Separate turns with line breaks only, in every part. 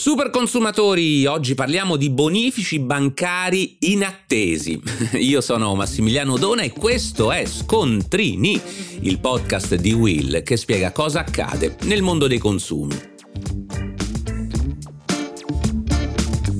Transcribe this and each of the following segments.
Super consumatori, oggi parliamo di bonifici bancari inattesi. Io sono Massimiliano Dona e questo è Scontrini, il podcast di Will che spiega cosa accade nel mondo dei consumi.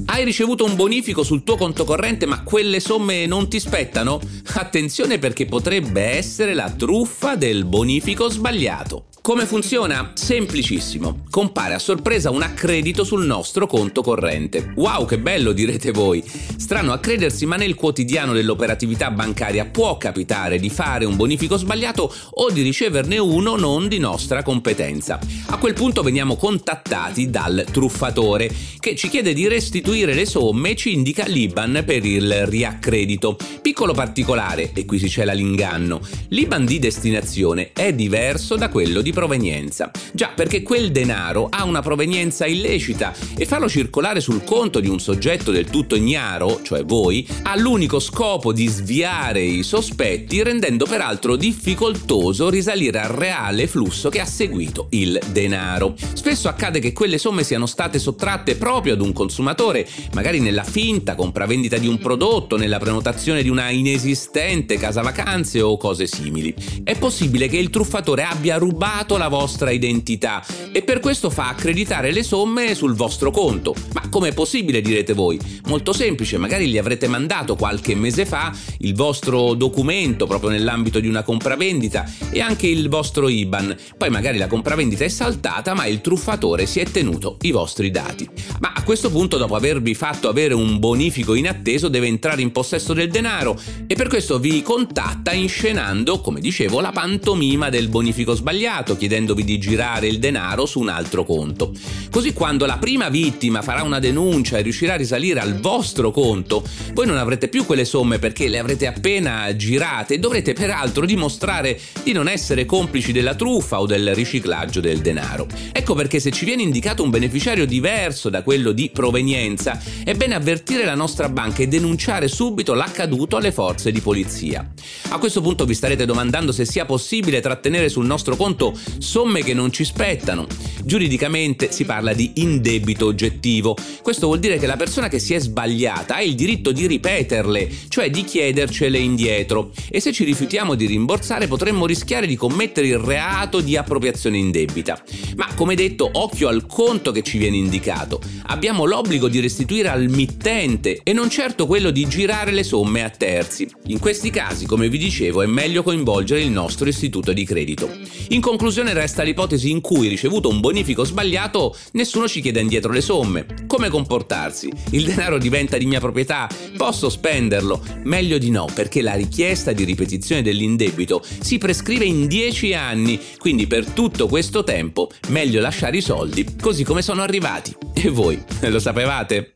Hai ricevuto un bonifico sul tuo conto corrente ma quelle somme non ti spettano? Attenzione perché potrebbe essere la truffa del bonifico sbagliato. Come funziona? Semplicissimo. Compare a sorpresa un accredito sul nostro conto corrente. Wow, che bello direte voi. Strano a credersi, ma nel quotidiano dell'operatività bancaria può capitare di fare un bonifico sbagliato o di riceverne uno non di nostra competenza. A quel punto veniamo contattati dal truffatore che ci chiede di restituire le somme e ci indica l'IBAN per il riaccredito. Piccolo particolare, e qui si cela l'inganno, l'IBAN di destinazione è diverso da quello di di provenienza. Già, perché quel denaro ha una provenienza illecita e farlo circolare sul conto di un soggetto del tutto ignaro, cioè voi, ha l'unico scopo di sviare i sospetti, rendendo peraltro difficoltoso risalire al reale flusso che ha seguito il denaro. Spesso accade che quelle somme siano state sottratte proprio ad un consumatore, magari nella finta compravendita di un prodotto, nella prenotazione di una inesistente casa vacanze o cose simili. È possibile che il truffatore abbia rubato svelato la vostra identità e per questo fa accreditare le somme sul vostro conto. Ma com'è possibile direte voi? Molto semplice, magari gli avrete mandato qualche mese fa il vostro documento proprio nell'ambito di una compravendita e anche il vostro IBAN. Poi magari la compravendita è saltata ma il truffatore si è tenuto i vostri dati. Ma a questo punto dopo avervi fatto avere un bonifico inatteso deve entrare in possesso del denaro e per questo vi contatta inscenando, come dicevo, la pantomima del bonifico sbagliato avvocato chiedendovi di girare il denaro su un altro conto. Così quando la prima vittima farà una denuncia e riuscirà a risalire al vostro conto, voi non avrete più quelle somme perché le avrete appena girate e dovrete peraltro dimostrare di non essere complici della truffa o del riciclaggio del denaro. Ecco perché se ci viene indicato un beneficiario diverso da quello di provenienza, è bene avvertire la nostra banca e denunciare subito l'accaduto alle forze di polizia. A questo punto vi starete domandando se sia possibile trattenere sul nostro conto somme che non ci spettano. Giuridicamente si parla di indebito oggettivo. Questo vuol dire che la persona che si è sbagliata ha il diritto di ripeterle, cioè di chiedercele indietro. E se ci rifiutiamo di rimborsare potremmo rischiare di commettere il reato di appropriazione indebita. Ma come detto, occhio al conto che ci viene indicato. Abbiamo l'obbligo di restituire al mittente e non certo quello di girare le somme a terzi. In questi casi, come vi dicevo, è meglio coinvolgere il nostro istituto di credito. In conclusione, conclusione resta l'ipotesi in cui, ricevuto un bonifico sbagliato, nessuno ci chiede indietro le somme. Come comportarsi? Il denaro diventa di mia proprietà? Posso spenderlo? Meglio di no, perché la richiesta di ripetizione dell'indebito si prescrive in 10 anni, quindi per tutto questo tempo meglio lasciare i soldi così come sono arrivati. E voi lo sapevate?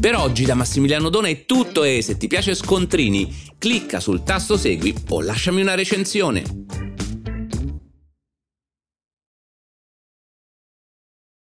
Per oggi da Massimiliano Dona è tutto e se ti piace Scontrini clicca sul tasto segui o lasciami una recensione.